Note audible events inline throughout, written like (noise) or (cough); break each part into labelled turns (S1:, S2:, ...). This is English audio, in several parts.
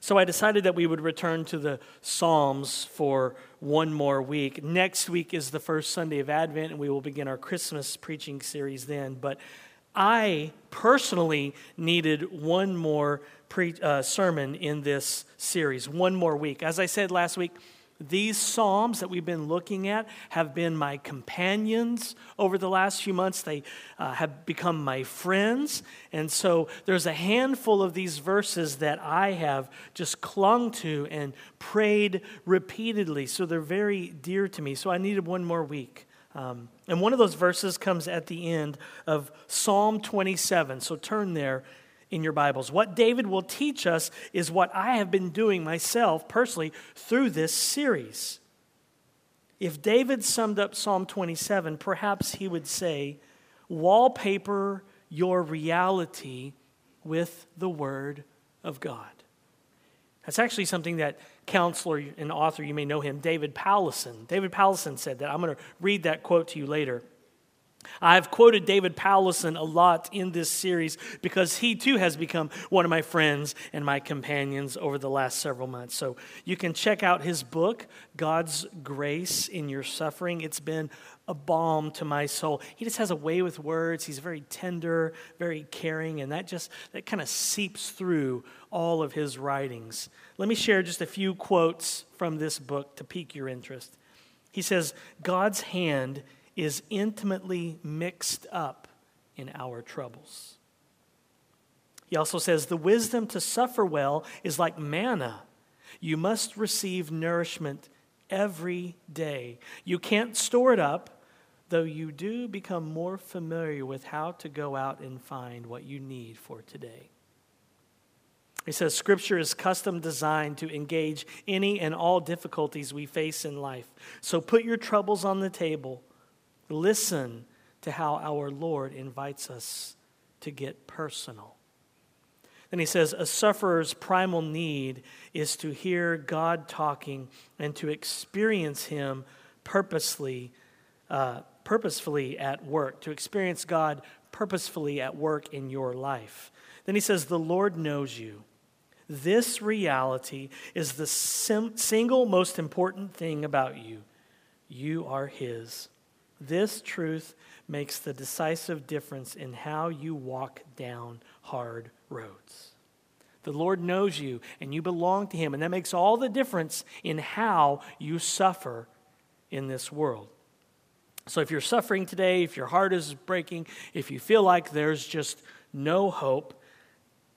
S1: So I decided that we would return to the Psalms for one more week. Next week is the first Sunday of Advent, and we will begin our Christmas preaching series then. But I personally needed one more pre- uh, sermon in this series, one more week. As I said last week, these Psalms that we've been looking at have been my companions over the last few months. They uh, have become my friends. And so there's a handful of these verses that I have just clung to and prayed repeatedly. So they're very dear to me. So I needed one more week. Um, and one of those verses comes at the end of Psalm 27. So turn there in your Bibles. What David will teach us is what I have been doing myself personally through this series. If David summed up Psalm 27, perhaps he would say, Wallpaper your reality with the Word of God. That's actually something that counselor and author, you may know him, David Powlison. David Powlison said that. I'm going to read that quote to you later. I've quoted David Powlison a lot in this series because he too has become one of my friends and my companions over the last several months. So you can check out his book, God's Grace in Your Suffering. It's been a balm to my soul. He just has a way with words. He's very tender, very caring, and that just that kind of seeps through all of his writings. Let me share just a few quotes from this book to pique your interest. He says, God's hand is intimately mixed up in our troubles. He also says the wisdom to suffer well is like manna. You must receive nourishment every day. You can't store it up, though you do become more familiar with how to go out and find what you need for today. He says Scripture is custom designed to engage any and all difficulties we face in life. So put your troubles on the table Listen to how our Lord invites us to get personal. Then he says, a sufferer's primal need is to hear God talking and to experience Him purposely, uh, purposefully at work, to experience God purposefully at work in your life. Then he says, the Lord knows you. This reality is the sim- single most important thing about you. You are His. This truth makes the decisive difference in how you walk down hard roads. The Lord knows you and you belong to Him, and that makes all the difference in how you suffer in this world. So, if you're suffering today, if your heart is breaking, if you feel like there's just no hope,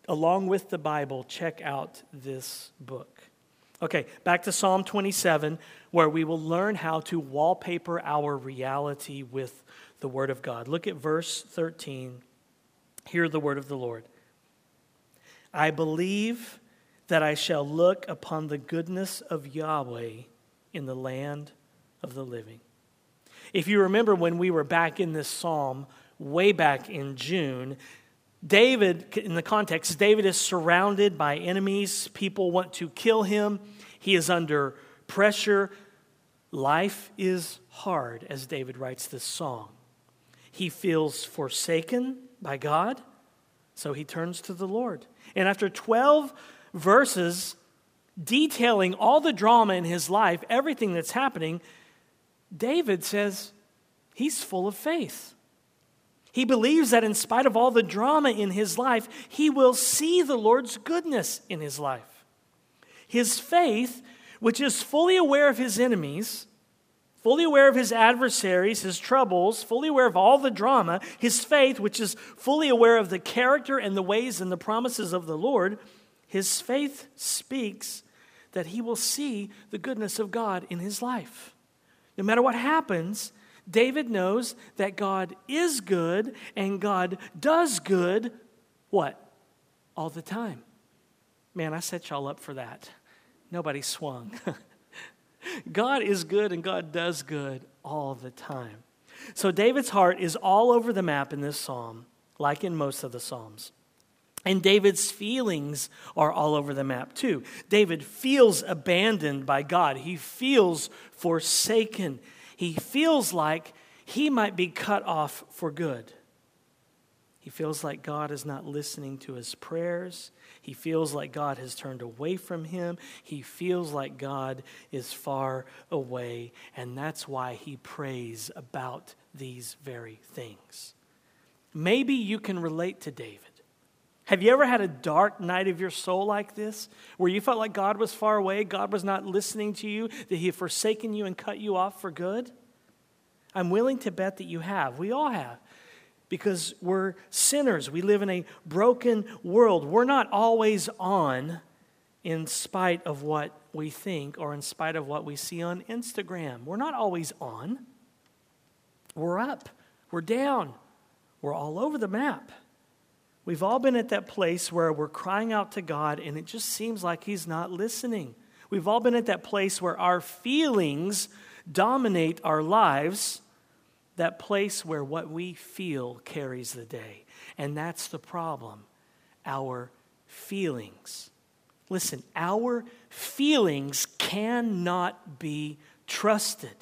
S1: along with the Bible, check out this book. Okay, back to Psalm 27, where we will learn how to wallpaper our reality with the Word of God. Look at verse 13. Hear the word of the Lord. I believe that I shall look upon the goodness of Yahweh in the land of the living. If you remember when we were back in this psalm, way back in June, David, in the context, David is surrounded by enemies. People want to kill him. He is under pressure. Life is hard, as David writes this song. He feels forsaken by God, so he turns to the Lord. And after 12 verses detailing all the drama in his life, everything that's happening, David says he's full of faith. He believes that in spite of all the drama in his life, he will see the Lord's goodness in his life. His faith, which is fully aware of his enemies, fully aware of his adversaries, his troubles, fully aware of all the drama, his faith, which is fully aware of the character and the ways and the promises of the Lord, his faith speaks that he will see the goodness of God in his life. No matter what happens, David knows that God is good and God does good, what? All the time. Man, I set y'all up for that. Nobody swung. (laughs) God is good and God does good all the time. So David's heart is all over the map in this psalm, like in most of the psalms. And David's feelings are all over the map too. David feels abandoned by God, he feels forsaken he feels like he might be cut off for good. He feels like God is not listening to his prayers. He feels like God has turned away from him. He feels like God is far away. And that's why he prays about these very things. Maybe you can relate to David. Have you ever had a dark night of your soul like this, where you felt like God was far away, God was not listening to you, that He had forsaken you and cut you off for good? I'm willing to bet that you have. We all have. Because we're sinners. We live in a broken world. We're not always on in spite of what we think or in spite of what we see on Instagram. We're not always on. We're up. We're down. We're all over the map. We've all been at that place where we're crying out to God and it just seems like He's not listening. We've all been at that place where our feelings dominate our lives, that place where what we feel carries the day. And that's the problem our feelings. Listen, our feelings cannot be trusted.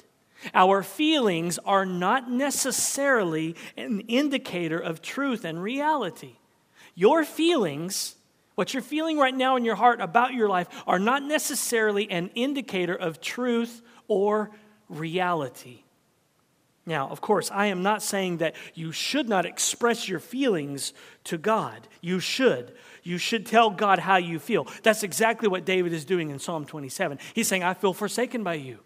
S1: Our feelings are not necessarily an indicator of truth and reality. Your feelings, what you're feeling right now in your heart about your life, are not necessarily an indicator of truth or reality. Now, of course, I am not saying that you should not express your feelings to God. You should. You should tell God how you feel. That's exactly what David is doing in Psalm 27. He's saying, I feel forsaken by you.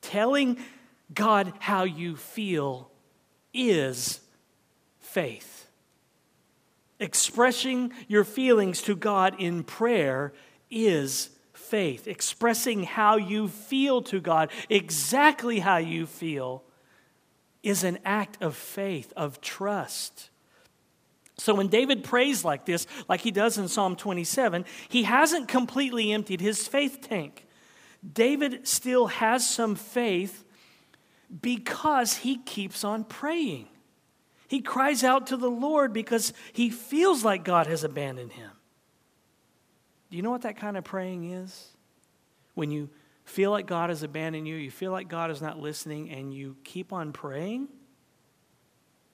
S1: Telling God how you feel is faith. Expressing your feelings to God in prayer is faith. Expressing how you feel to God, exactly how you feel, is an act of faith, of trust. So when David prays like this, like he does in Psalm 27, he hasn't completely emptied his faith tank. David still has some faith because he keeps on praying. He cries out to the Lord because he feels like God has abandoned him. Do you know what that kind of praying is? When you feel like God has abandoned you, you feel like God is not listening, and you keep on praying?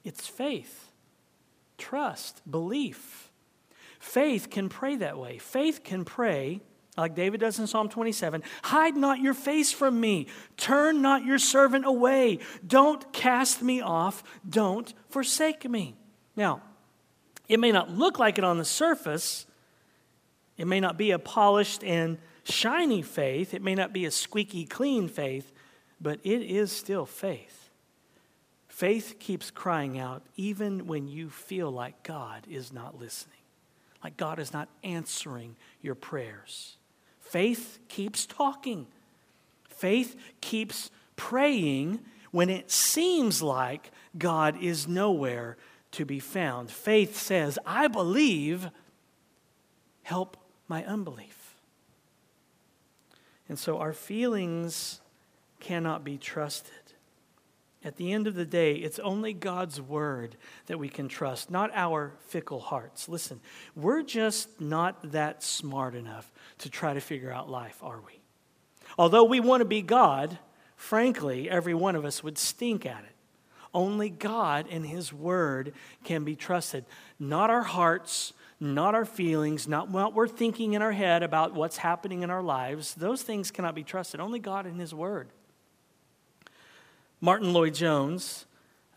S1: It's faith, trust, belief. Faith can pray that way. Faith can pray like David does in Psalm 27 Hide not your face from me, turn not your servant away, don't cast me off, don't forsake me. Now, it may not look like it on the surface, it may not be a polished and shiny faith, it may not be a squeaky clean faith, but it is still faith. Faith keeps crying out even when you feel like God is not listening, like God is not answering your prayers. Faith keeps talking. Faith keeps praying when it seems like God is nowhere to be found. Faith says, I believe, help my unbelief. And so our feelings cannot be trusted. At the end of the day, it's only God's word that we can trust, not our fickle hearts. Listen, we're just not that smart enough to try to figure out life, are we? Although we want to be God, frankly, every one of us would stink at it. Only God and His Word can be trusted, not our hearts, not our feelings, not what we're thinking in our head about what's happening in our lives. Those things cannot be trusted. Only God and His Word. Martyn Lloyd-Jones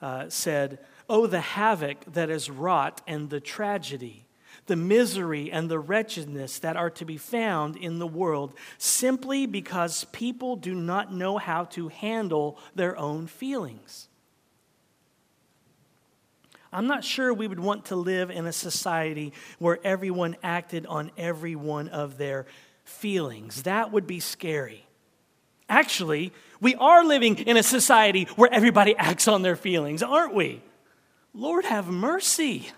S1: uh, said, Oh, the havoc that is wrought and the tragedy, the misery and the wretchedness that are to be found in the world simply because people do not know how to handle their own feelings. I'm not sure we would want to live in a society where everyone acted on every one of their feelings. That would be scary. Actually, we are living in a society where everybody acts on their feelings, aren't we? Lord, have mercy.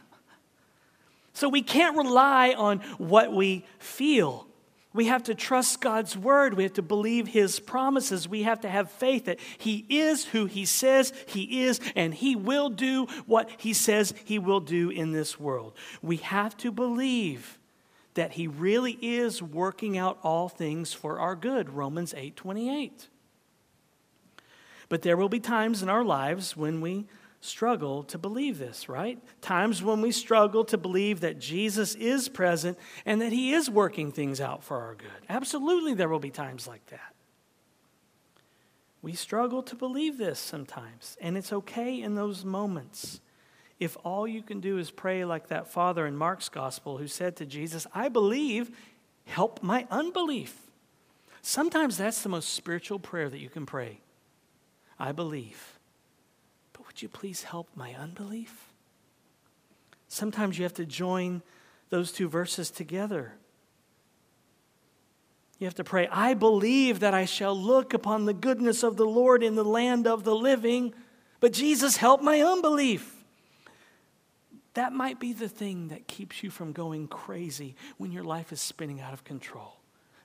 S1: So we can't rely on what we feel. We have to trust God's word. We have to believe his promises. We have to have faith that he is who he says he is, and he will do what he says he will do in this world. We have to believe that he really is working out all things for our good. Romans 8 28. But there will be times in our lives when we struggle to believe this, right? Times when we struggle to believe that Jesus is present and that he is working things out for our good. Absolutely, there will be times like that. We struggle to believe this sometimes, and it's okay in those moments. If all you can do is pray like that father in Mark's gospel who said to Jesus, I believe, help my unbelief. Sometimes that's the most spiritual prayer that you can pray. I believe but would you please help my unbelief? Sometimes you have to join those two verses together. You have to pray, I believe that I shall look upon the goodness of the Lord in the land of the living, but Jesus, help my unbelief. That might be the thing that keeps you from going crazy when your life is spinning out of control.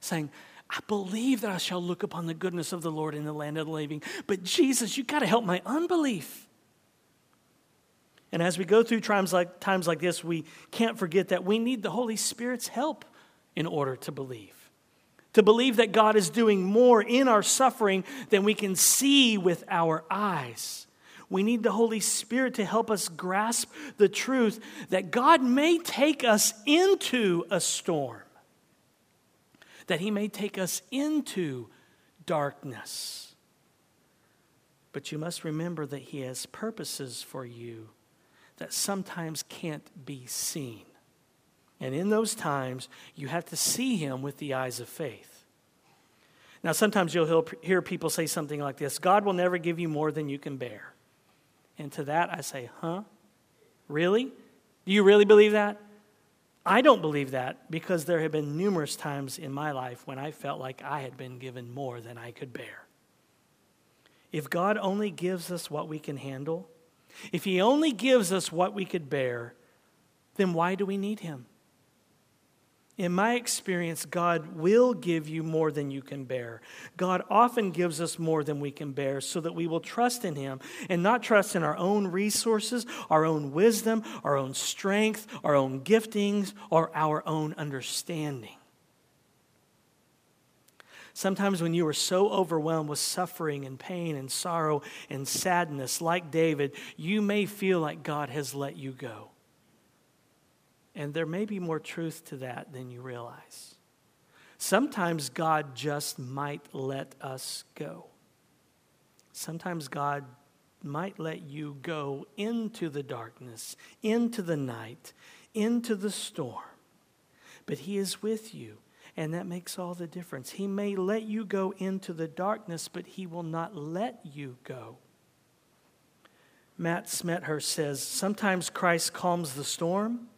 S1: Saying, I believe that I shall look upon the goodness of the Lord in the land of the living, but Jesus, you got to help my unbelief. And as we go through times like, times like this, we can't forget that we need the Holy Spirit's help in order to believe. To believe that God is doing more in our suffering than we can see with our eyes. We need the Holy Spirit to help us grasp the truth that God may take us into a storm, that He may take us into darkness. But you must remember that He has purposes for you that sometimes can't be seen. And in those times, you have to see him with the eyes of faith. Now, sometimes you'll hear people say something like this God will never give you more than you can bear. And to that, I say, huh? Really? Do you really believe that? I don't believe that because there have been numerous times in my life when I felt like I had been given more than I could bear. If God only gives us what we can handle, if He only gives us what we could bear, then why do we need Him? In my experience, God will give you more than you can bear. God often gives us more than we can bear so that we will trust in Him and not trust in our own resources, our own wisdom, our own strength, our own giftings, or our own understanding. Sometimes when you are so overwhelmed with suffering and pain and sorrow and sadness, like David, you may feel like God has let you go. And there may be more truth to that than you realize. Sometimes God just might let us go. Sometimes God might let you go into the darkness, into the night, into the storm. But He is with you. And that makes all the difference. He may let you go into the darkness, but He will not let you go. Matt Smethurst says sometimes Christ calms the storm,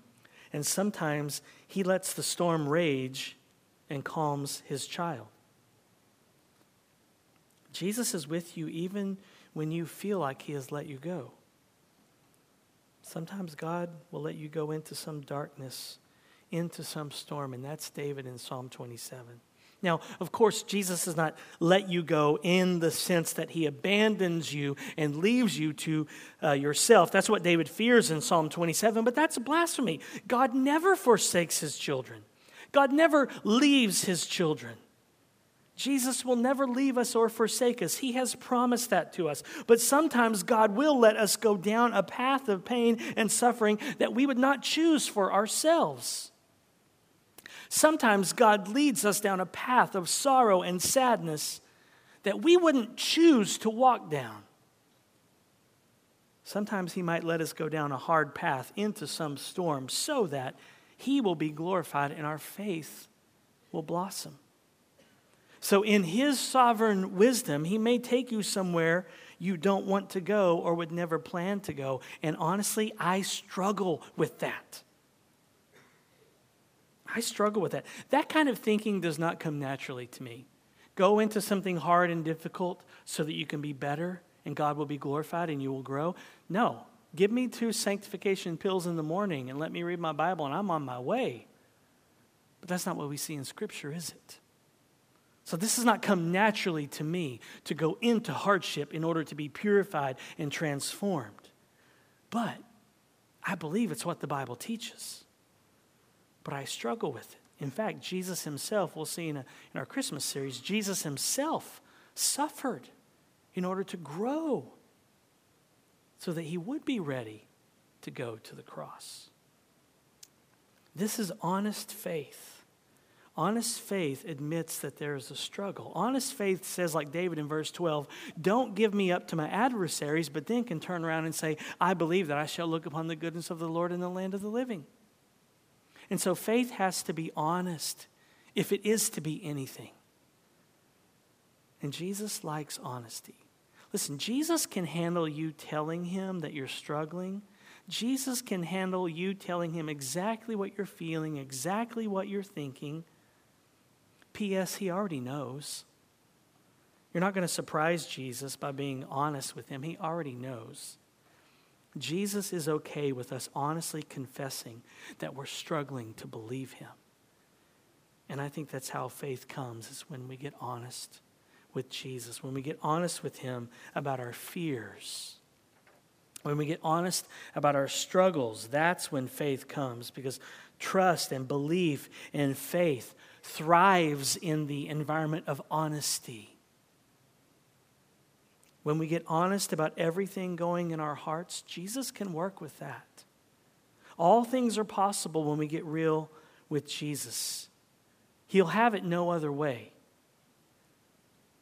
S1: and sometimes He lets the storm rage and calms His child. Jesus is with you even when you feel like He has let you go. Sometimes God will let you go into some darkness into some storm, and that's David in Psalm 27. Now, of course, Jesus does not let you go in the sense that he abandons you and leaves you to uh, yourself. That's what David fears in Psalm 27, but that's blasphemy. God never forsakes his children, God never leaves his children. Jesus will never leave us or forsake us. He has promised that to us. But sometimes God will let us go down a path of pain and suffering that we would not choose for ourselves. Sometimes God leads us down a path of sorrow and sadness that we wouldn't choose to walk down. Sometimes He might let us go down a hard path into some storm so that He will be glorified and our faith will blossom. So, in His sovereign wisdom, He may take you somewhere you don't want to go or would never plan to go. And honestly, I struggle with that. I struggle with that. That kind of thinking does not come naturally to me. Go into something hard and difficult so that you can be better and God will be glorified and you will grow. No. Give me two sanctification pills in the morning and let me read my Bible and I'm on my way. But that's not what we see in Scripture, is it? So, this has not come naturally to me to go into hardship in order to be purified and transformed. But I believe it's what the Bible teaches but I struggle with it. In fact, Jesus himself, we'll see in, a, in our Christmas series, Jesus himself suffered in order to grow. so that he would be ready to go to the cross. This is honest faith. Honest faith admits that there is a struggle. Honest faith says, like David in verse 12, don't give me up to my adversaries, but then can turn around and say, I believe that I shall look upon the goodness of the Lord in the land of the living. And so faith has to be honest if it is to be anything. And Jesus likes honesty. Listen, Jesus can handle you telling him that you're struggling. Jesus can handle you telling him exactly what you're feeling, exactly what you're thinking. P.S., he already knows. You're not going to surprise Jesus by being honest with him, he already knows. Jesus is okay with us honestly confessing that we're struggling to believe him. And I think that's how faith comes, is when we get honest with Jesus, when we get honest with him about our fears. When we get honest about our struggles, that's when faith comes because trust and belief and faith thrives in the environment of honesty. When we get honest about everything going in our hearts, Jesus can work with that. All things are possible when we get real with Jesus. He'll have it no other way.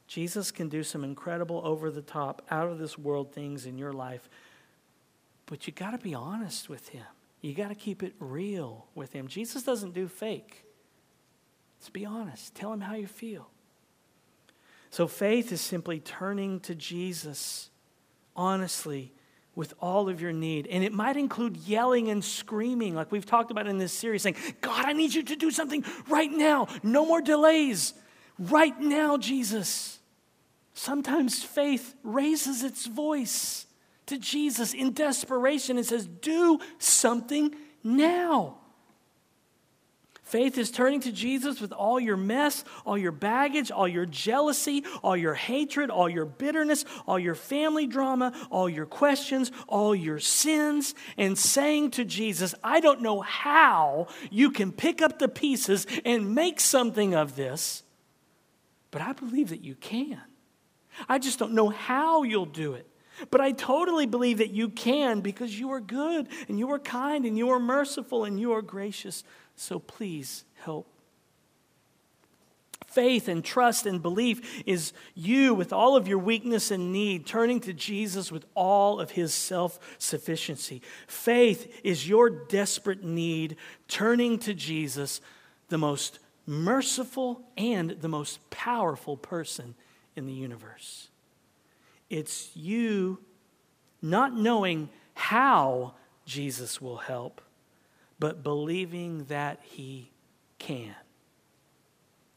S1: Jesus can do some incredible, over the top, out of this world things in your life, but you got to be honest with Him. You got to keep it real with Him. Jesus doesn't do fake. Let's be honest. Tell him how you feel. So faith is simply turning to Jesus honestly with all of your need. And it might include yelling and screaming, like we've talked about in this series, saying, God, I need you to do something right now. No more delays. Right now, Jesus. Sometimes faith raises its voice to Jesus in desperation and says, Do something now. Faith is turning to Jesus with all your mess, all your baggage, all your jealousy, all your hatred, all your bitterness, all your family drama, all your questions, all your sins, and saying to Jesus, I don't know how you can pick up the pieces and make something of this, but I believe that you can. I just don't know how you'll do it. But I totally believe that you can because you are good and you are kind and you are merciful and you are gracious. So please help. Faith and trust and belief is you, with all of your weakness and need, turning to Jesus with all of his self sufficiency. Faith is your desperate need, turning to Jesus, the most merciful and the most powerful person in the universe. It's you not knowing how Jesus will help, but believing that He can.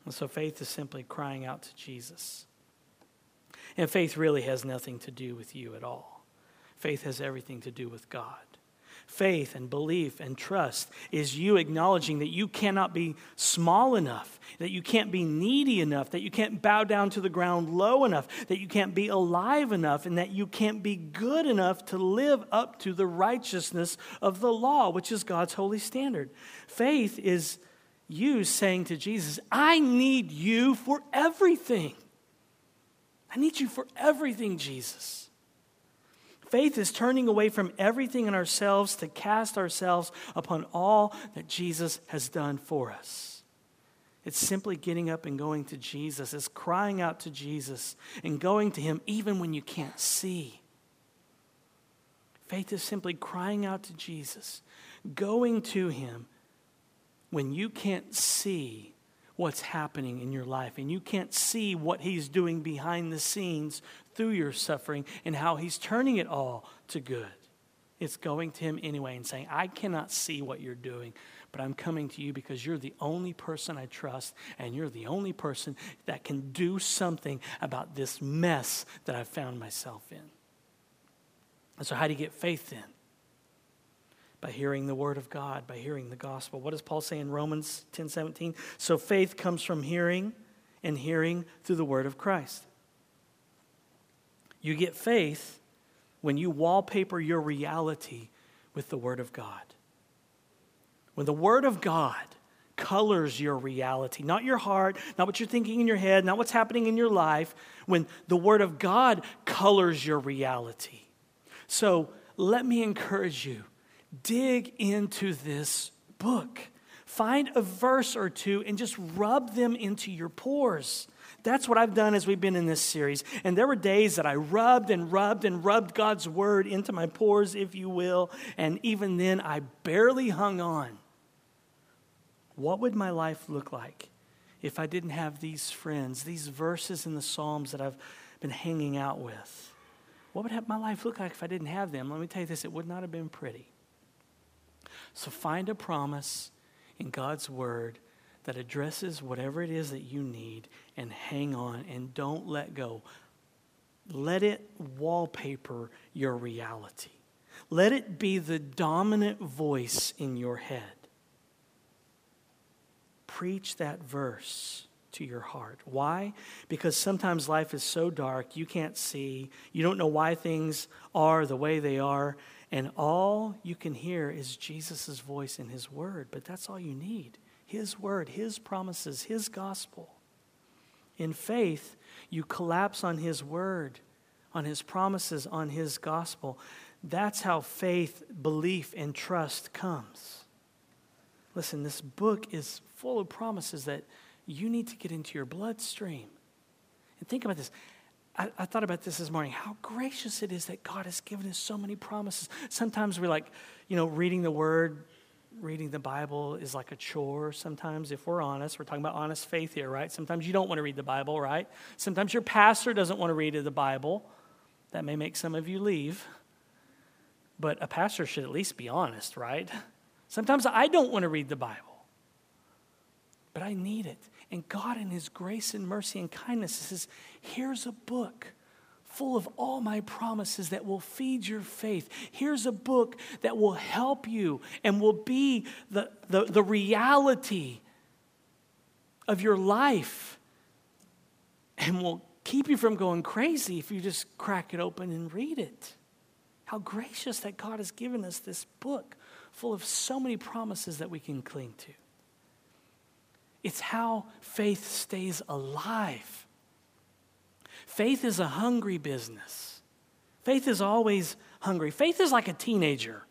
S1: And so faith is simply crying out to Jesus. And faith really has nothing to do with you at all. Faith has everything to do with God faith and belief and trust is you acknowledging that you cannot be small enough, that you can't be needy enough, that you can't bow down to the ground low enough, that you can't be alive enough, and that you can't be good enough to live up to the righteousness of the law, which is God's holy standard. Faith is you saying to Jesus, I need you for everything. I need you for everything, Jesus. Faith is turning away from everything in ourselves to cast ourselves upon all that Jesus has done for us. It's simply getting up and going to Jesus. It's crying out to Jesus and going to Him even when you can't see. Faith is simply crying out to Jesus, going to Him when you can't see what's happening in your life and you can't see what He's doing behind the scenes through your suffering and how He's turning it all to good. It's going to Him anyway and saying, I cannot see what you're doing, but I'm coming to you because you're the only person I trust and you're the only person that can do something about this mess that I've found myself in. And so, how do you get faith then? By hearing the word of God, by hearing the gospel. What does Paul say in Romans 10 17? So faith comes from hearing, and hearing through the word of Christ. You get faith when you wallpaper your reality with the Word of God. When the Word of God colors your reality, not your heart, not what you're thinking in your head, not what's happening in your life, when the Word of God colors your reality. So let me encourage you dig into this book. Find a verse or two and just rub them into your pores. That's what I've done as we've been in this series. And there were days that I rubbed and rubbed and rubbed God's word into my pores, if you will. And even then, I barely hung on. What would my life look like if I didn't have these friends, these verses in the Psalms that I've been hanging out with? What would my life look like if I didn't have them? Let me tell you this it would not have been pretty. So find a promise in God's word that addresses whatever it is that you need and hang on and don't let go. Let it wallpaper your reality. Let it be the dominant voice in your head. Preach that verse to your heart. Why? Because sometimes life is so dark, you can't see, you don't know why things are the way they are, and all you can hear is Jesus' voice in His Word. But that's all you need His Word, His promises, His gospel. In faith, you collapse on His Word, on His promises, on His gospel. That's how faith, belief, and trust comes. Listen, this book is full of promises that you need to get into your bloodstream. And think about this. I, I, thought about this this morning how gracious it is that God has given us so many promises. Sometimes we're like, you know, reading the word, reading the Bible is like a chore. Sometimes, if we're honest, we're talking about honest faith here, right? Sometimes you don't want to read the Bible, right? Sometimes your pastor doesn't want to read the Bible. That may make some of you leave. But a pastor should at least be honest, right? Sometimes I don't want to read the Bible, but I need it. And God, in His grace and mercy and kindness, says, Here's a book full of all my promises that will feed your faith. Here's a book that will help you and will be the, the, the reality of your life and will keep you from going crazy if you just crack it open and read it. How gracious that God has given us this book full of so many promises that we can cling to. It's how faith stays alive. Faith is a hungry business. Faith is always hungry. Faith is like a teenager.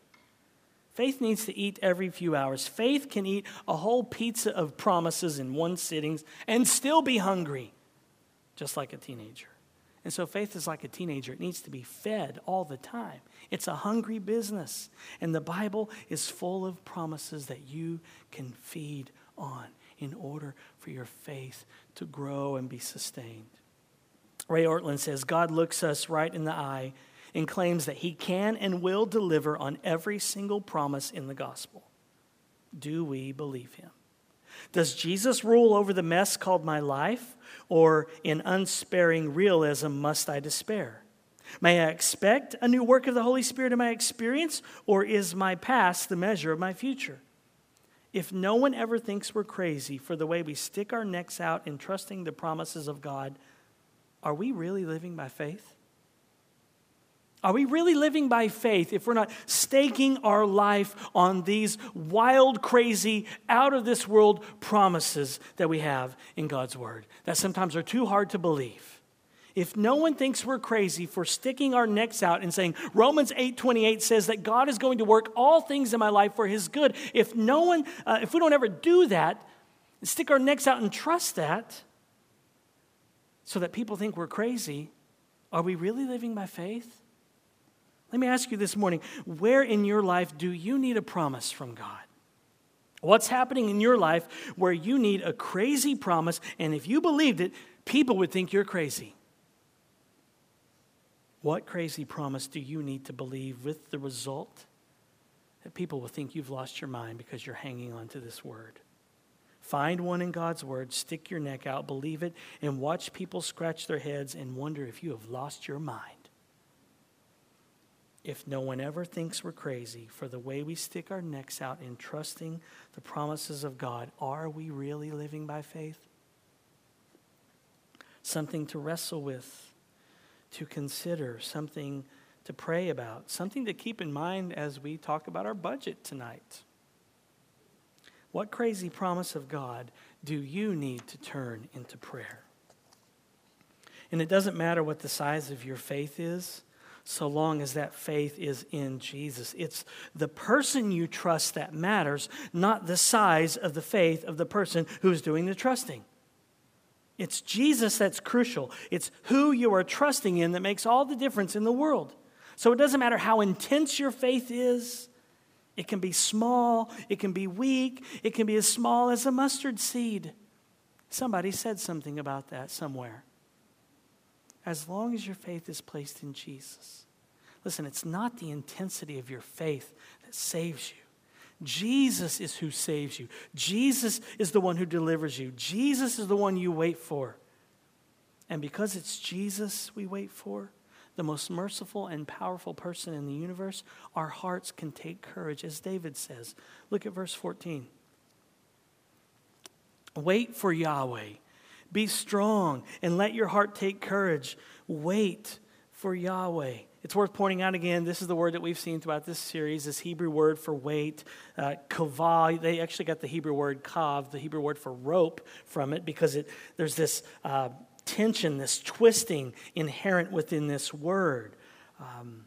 S1: Faith needs to eat every few hours. Faith can eat a whole pizza of promises in one sitting and still be hungry, just like a teenager. And so faith is like a teenager. It needs to be fed all the time. It's a hungry business. And the Bible is full of promises that you can feed on in order for your faith to grow and be sustained. Ray Ortlund says God looks us right in the eye and claims that he can and will deliver on every single promise in the gospel. Do we believe him? Does Jesus rule over the mess called my life, or in unsparing realism must I despair? May I expect a new work of the Holy Spirit in my experience, or is my past the measure of my future? If no one ever thinks we're crazy for the way we stick our necks out in trusting the promises of God, are we really living by faith? Are we really living by faith if we're not staking our life on these wild, crazy, out of this world promises that we have in God's Word that sometimes are too hard to believe? if no one thinks we're crazy for sticking our necks out and saying romans 8.28 says that god is going to work all things in my life for his good if no one uh, if we don't ever do that stick our necks out and trust that so that people think we're crazy are we really living by faith let me ask you this morning where in your life do you need a promise from god What's happening in your life where you need a crazy promise, and if you believed it, people would think you're crazy? What crazy promise do you need to believe with the result that people will think you've lost your mind because you're hanging on to this word? Find one in God's word, stick your neck out, believe it, and watch people scratch their heads and wonder if you have lost your mind. If no one ever thinks we're crazy for the way we stick our necks out in trusting the promises of God, are we really living by faith? Something to wrestle with to consider, something to pray about, something to keep in mind as we talk about our budget tonight. What crazy promise of God do you need to turn into prayer? And it doesn't matter what the size of your faith is so long as that faith is in Jesus. It's the person you trust that matters, not the size of the faith of the person who's doing the trusting. It's Jesus that's crucial. It's who you are trusting in that makes all the difference in the world. So it doesn't matter how intense your faith is. It can be small, it can be weak, it can be as small as a mustard seed. Somebody said something about that somewhere as long as your faith is placed in Jesus. Listen, it's not the intensity of your faith that saves you. Jesus is who saves you. Jesus is the one who delivers you. Jesus is the one you wait for. And because it's Jesus we wait for, the most merciful and powerful person in the universe, our hearts can take courage, as David says. Look at verse 14. Wait for Yahweh. Be strong and let your heart take courage. Wait for Yahweh. It's worth pointing out again, this is the word that we've seen throughout this series, this Hebrew word for wait, uh, kavah. They actually got the Hebrew word kav, the Hebrew word for rope, from it because it, there's this uh, tension, this twisting inherent within this word. Um,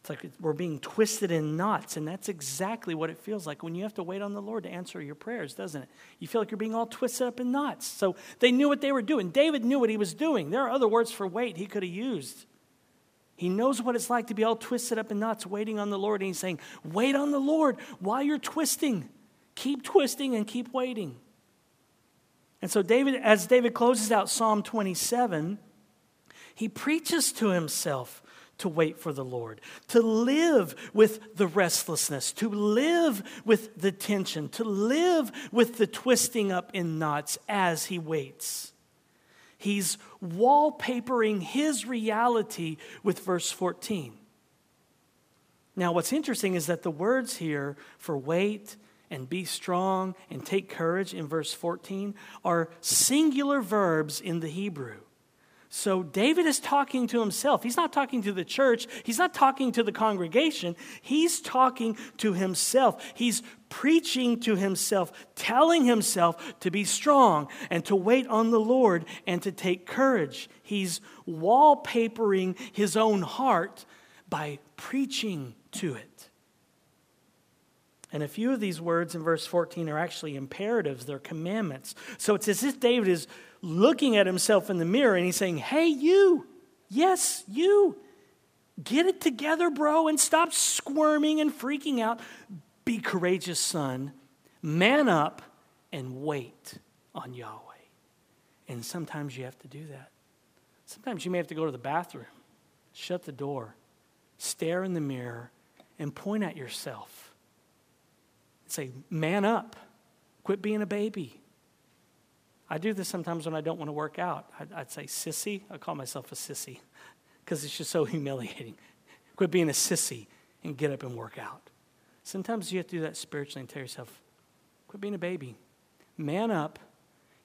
S1: it's like we're being twisted in knots, and that's exactly what it feels like when you have to wait on the Lord to answer your prayers, doesn't it? You feel like you're being all twisted up in knots. So they knew what they were doing. David knew what he was doing. There are other words for wait he could have used. He knows what it's like to be all twisted up in knots, waiting on the Lord, and he's saying, Wait on the Lord while you're twisting. Keep twisting and keep waiting. And so, David, as David closes out Psalm 27, he preaches to himself to wait for the Lord, to live with the restlessness, to live with the tension, to live with the twisting up in knots as he waits. He's wallpapering his reality with verse 14. Now, what's interesting is that the words here for wait and be strong and take courage in verse 14 are singular verbs in the Hebrew. So David is talking to himself. He's not talking to the church. He's not talking to the congregation. He's talking to himself. He's preaching to himself, telling himself to be strong and to wait on the Lord and to take courage. He's wallpapering his own heart by preaching to it. And a few of these words in verse 14 are actually imperatives, they're commandments. So it's as if David is looking at himself in the mirror and he's saying, Hey, you, yes, you, get it together, bro, and stop squirming and freaking out. Be courageous, son. Man up and wait on Yahweh. And sometimes you have to do that. Sometimes you may have to go to the bathroom, shut the door, stare in the mirror, and point at yourself. Say, man up. Quit being a baby. I do this sometimes when I don't want to work out. I'd, I'd say, sissy. I call myself a sissy because it's just so (laughs) humiliating. Quit being a sissy and get up and work out. Sometimes you have to do that spiritually and tell yourself, quit being a baby. Man up.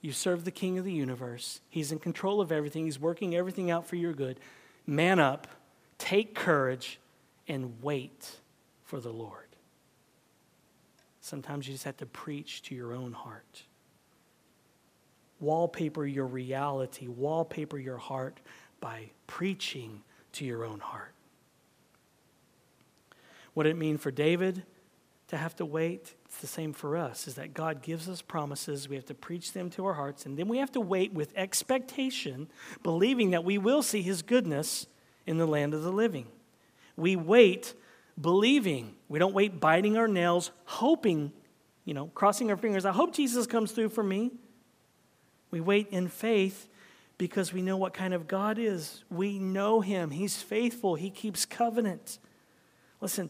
S1: You serve the King of the universe. He's in control of everything, He's working everything out for your good. Man up, take courage, and wait for the Lord. Sometimes you just have to preach to your own heart wallpaper your reality, wallpaper your heart by preaching to your own heart. What it mean for David to have to wait? It's the same for us, is that God gives us promises. We have to preach them to our hearts, and then we have to wait with expectation, believing that we will see his goodness in the land of the living. We wait believing. We don't wait biting our nails, hoping, you know, crossing our fingers. I hope Jesus comes through for me. We wait in faith because we know what kind of God is. We know Him. He's faithful, He keeps covenant. Listen,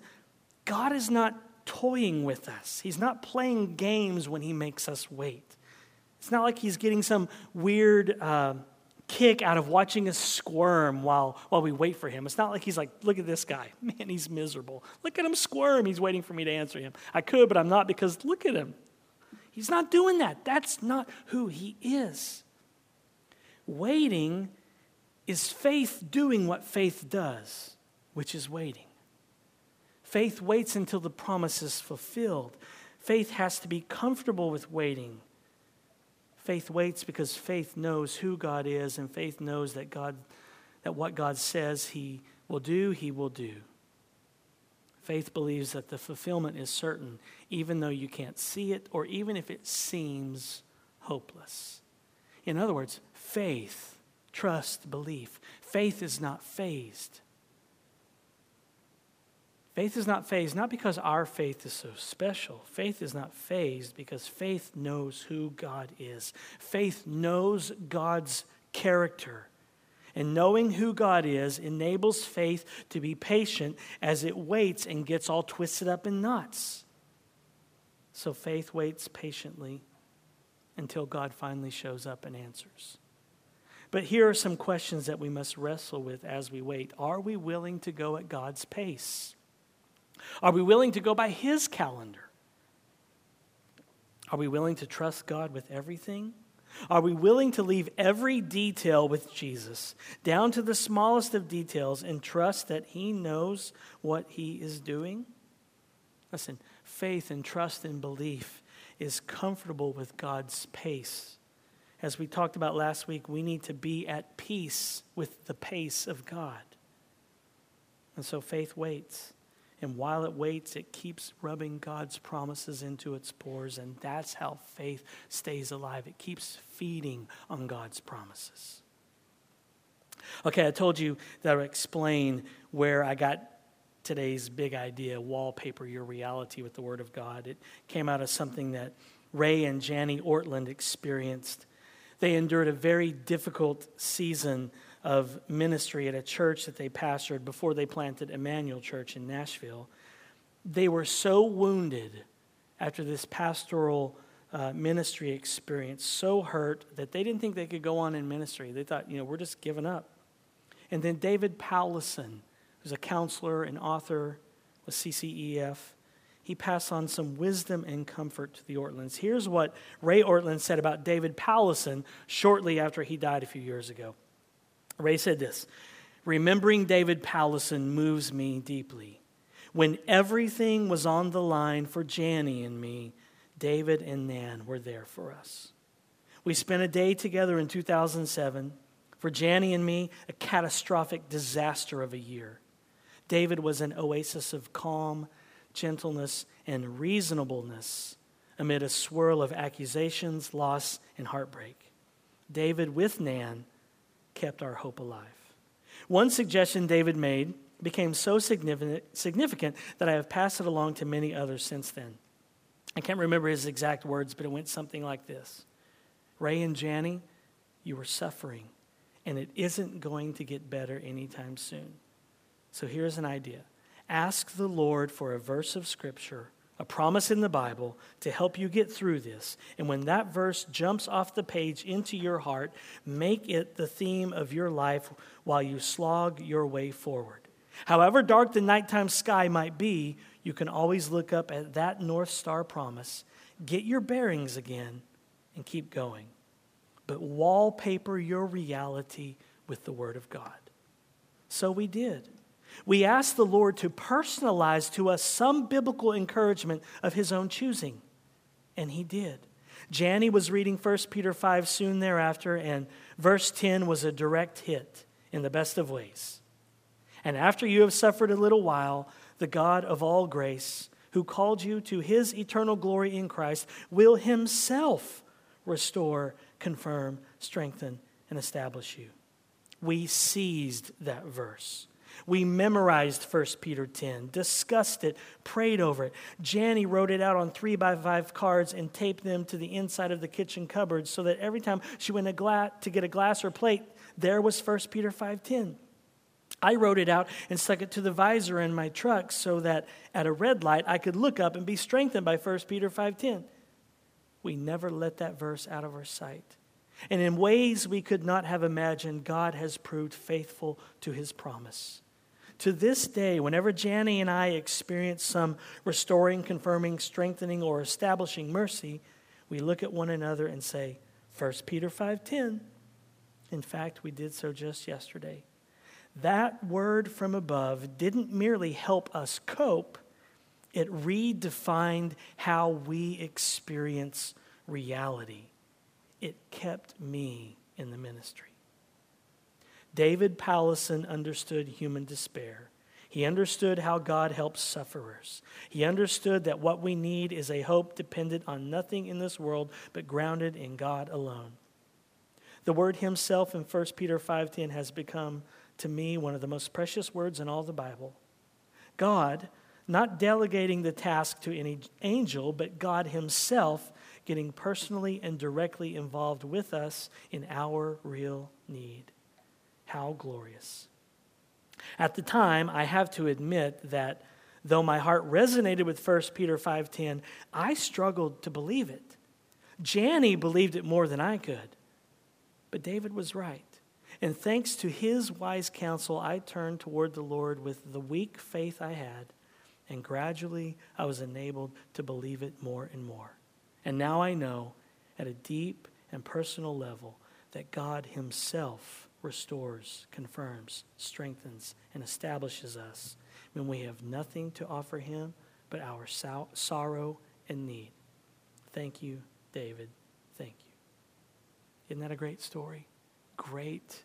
S1: God is not toying with us, He's not playing games when He makes us wait. It's not like He's getting some weird. Uh, kick out of watching us squirm while, while we wait for him. It's not like he's like, look at this guy. (laughs) Man, he's miserable. Look at him squirm. He's waiting for me to answer him. I could, but I'm not because look at him. He's not doing that. That's not who he is. Waiting is faith doing what faith does, which is waiting. Faith waits until the promise is fulfilled. Faith has to be comfortable with waiting. Faith waits because faith knows who God is and faith knows that God that what God says he will do, he will do. Faith believes that the fulfillment is certain, even though you can't see it or even if it seems hopeless. In other words, faith, trust, belief. Faith is not fazed. Faith is not fazed, not because our faith is so special. Faith is not fazed because faith knows who God is. Faith knows God's character. And knowing who God is enables faith to be patient as it waits and gets all twisted up in knots. So faith waits patiently until God finally shows up and answers. But here are some questions that we must wrestle with as we wait. Are we willing to go at God's pace? Are we willing to go by His calendar? Are we willing to trust God with everything? Are we willing to leave every detail with Jesus, down to the smallest of details, and trust that He knows what He is doing? Listen, faith and trust and belief is comfortable with God's pace. As we talked about last week, we need to be at peace with the pace of God. And so faith waits. And while it waits, it keeps rubbing God's promises into its pores. And that's how faith stays alive. It keeps feeding on God's promises. Okay, I told you that I would explain where I got today's big idea wallpaper your reality with the Word of God. It came out of something that Ray and Janie Ortlund experienced. They endured a very difficult season of ministry at a church that they pastored before they planted Immanuel Church in Nashville. They were so wounded after this pastoral uh, ministry experience, so hurt that they didn't think they could go on in ministry. They thought, you know, we're just giving up. And then David Powlison, who's a counselor and author with CCEF, he passed on some wisdom and comfort to the Ortlunds. Here's what Ray Ortlund said about David Powlison shortly after he died a few years ago. Ray said this Remembering David Powlison moves me deeply. When everything was on the line for Janie and me, David and Nan were there for us. We spent a day together in 2007. For Janie and me, a catastrophic disaster of a year. David was an oasis of calm, gentleness, and reasonableness amid a swirl of accusations, loss, and heartbreak. David, with Nan, kept our hope alive. One suggestion David made became so significant, that I have passed it along to many others since then. I can't remember his exact words, but it went something like this Ray and Janie, you were suffering, and it isn't going to get better anytime soon. So here's an idea ask the Lord for a verse of Scripture a promise in the Bible to help you get through this. And when that verse jumps off the page into your heart, make it the theme of your life while you slog your way forward. However dark the nighttime sky might be, you can always look up at that North Star promise, get your bearings again, and keep going. But wallpaper your reality with the Word of God. So we did. We asked the Lord to personalize to us some biblical encouragement of his own choosing, and he did. Janie was reading 1 Peter 5 soon thereafter, and verse 10 was a direct hit in the best of ways. And after you have suffered a little while, the God of all grace, who called you to his eternal glory in Christ, will himself restore, confirm, strengthen, and establish you. We seized that verse. We memorized 1 Peter 10, discussed it, prayed over it. Janie wrote it out on three by five cards and taped them to the inside of the kitchen cupboard so that every time she went to get a glass or plate, there was 1 Peter 5.10. I wrote it out and stuck it to the visor in my truck so that at a red light I could look up and be strengthened by 1 Peter 5.10. We never let that verse out of our sight. And in ways we could not have imagined, God has proved faithful to his promise. To this day, whenever Janie and I experience some restoring, confirming, strengthening, or establishing mercy, we look at one another and say, 1 Peter 5:10. In fact, we did so just yesterday. That word from above didn't merely help us cope, it redefined how we experience reality. It kept me in the ministry. David Powlison understood human despair. He understood how God helps sufferers. He understood that what we need is a hope dependent on nothing in this world but grounded in God alone. The word himself in 1 Peter 5:10 has become to me one of the most precious words in all the Bible. God not delegating the task to any angel, but God himself getting personally and directly involved with us in our real need. How glorious. At the time, I have to admit that though my heart resonated with 1 Peter 5:10, I struggled to believe it. Janie believed it more than I could. But David was right. And thanks to his wise counsel, I turned toward the Lord with the weak faith I had, and gradually I was enabled to believe it more and more. And now I know at a deep and personal level that God himself restores, confirms, strengthens, and establishes us when we have nothing to offer Him but our sorrow and need. Thank you, David. Thank you. Isn't that a great story? Great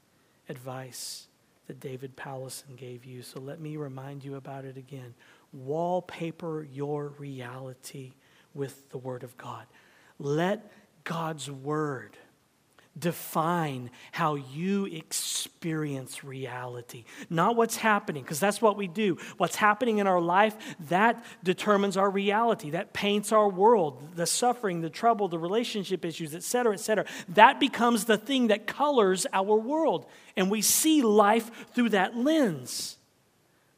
S1: advice that David Powlison gave you. So let me remind you about it again. Wallpaper your reality with the Word of God. Let God's Word define how you experience reality, not what's happening, because that's what we do. What's happening in our life, that determines our reality. That paints our world, the suffering, the trouble, the relationship issues, et cetera, et cetera. That becomes the thing that colors our world, and we see life through that lens.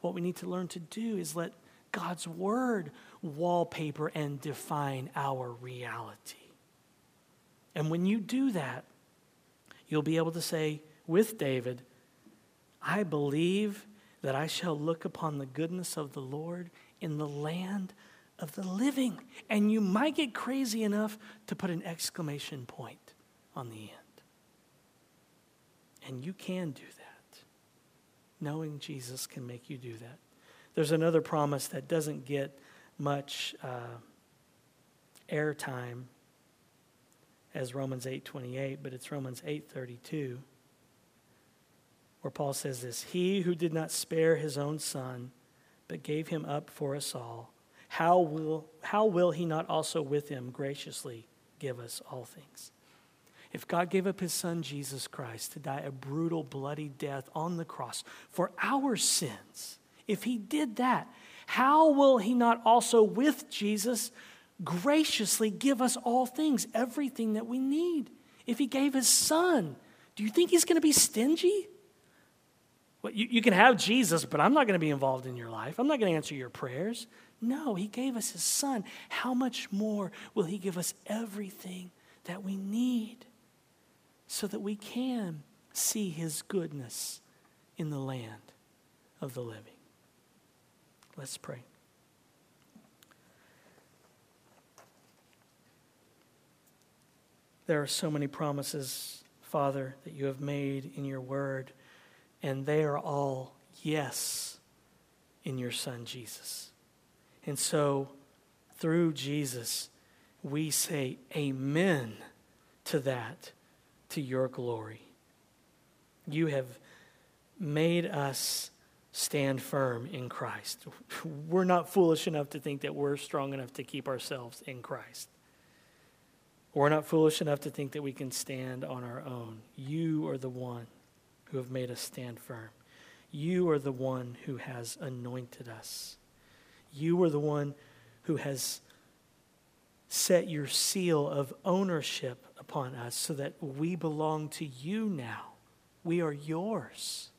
S1: What we need to learn to do is let God's Word wallpaper and define our reality. And when you do that, you'll be able to say with David, I believe that I shall look upon the goodness of the Lord in the land of the living. And you might get crazy enough to put an exclamation point on the end. And you can do that. Knowing Jesus can make you do that. There's another promise that doesn't get much uh, airtime as Romans 8:28, but it's Romans 8:32 where Paul says this, "He who did not spare his own son, but gave him up for us all, how will how will he not also with him graciously give us all things?" If God gave up his son Jesus Christ to die a brutal bloody death on the cross for our sins, if he did that, how will he not also with Jesus graciously give us all things, everything that we need. If He gave His Son, do you think He's going to be stingy? Well, you, you can have Jesus, but I'm not going to be involved in your life. I'm not going to answer your prayers. No, He gave us His Son. How much more will He give us everything that we need so that we can see His goodness in the land of the living? Let's pray. There are so many promises, Father, that you have made in your word, and they are all yes in your Son, Jesus. And so, through Jesus, we say amen to that, to your glory. You have made us stand firm in Christ. (laughs) We're not foolish enough to think that we're strong enough to keep ourselves in Christ. We're not foolish enough to think that we can stand on our own. You are the one who have made us stand firm. You are the one who has anointed us. You are the one who has set your seal of ownership upon us so that we belong to you now. We are yours.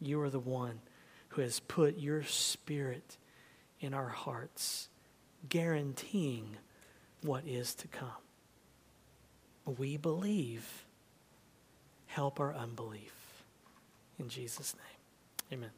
S1: You are the one who has put your spirit in our hearts, guaranteeing what is to come. We believe. Help our unbelief. In Jesus' name, amen.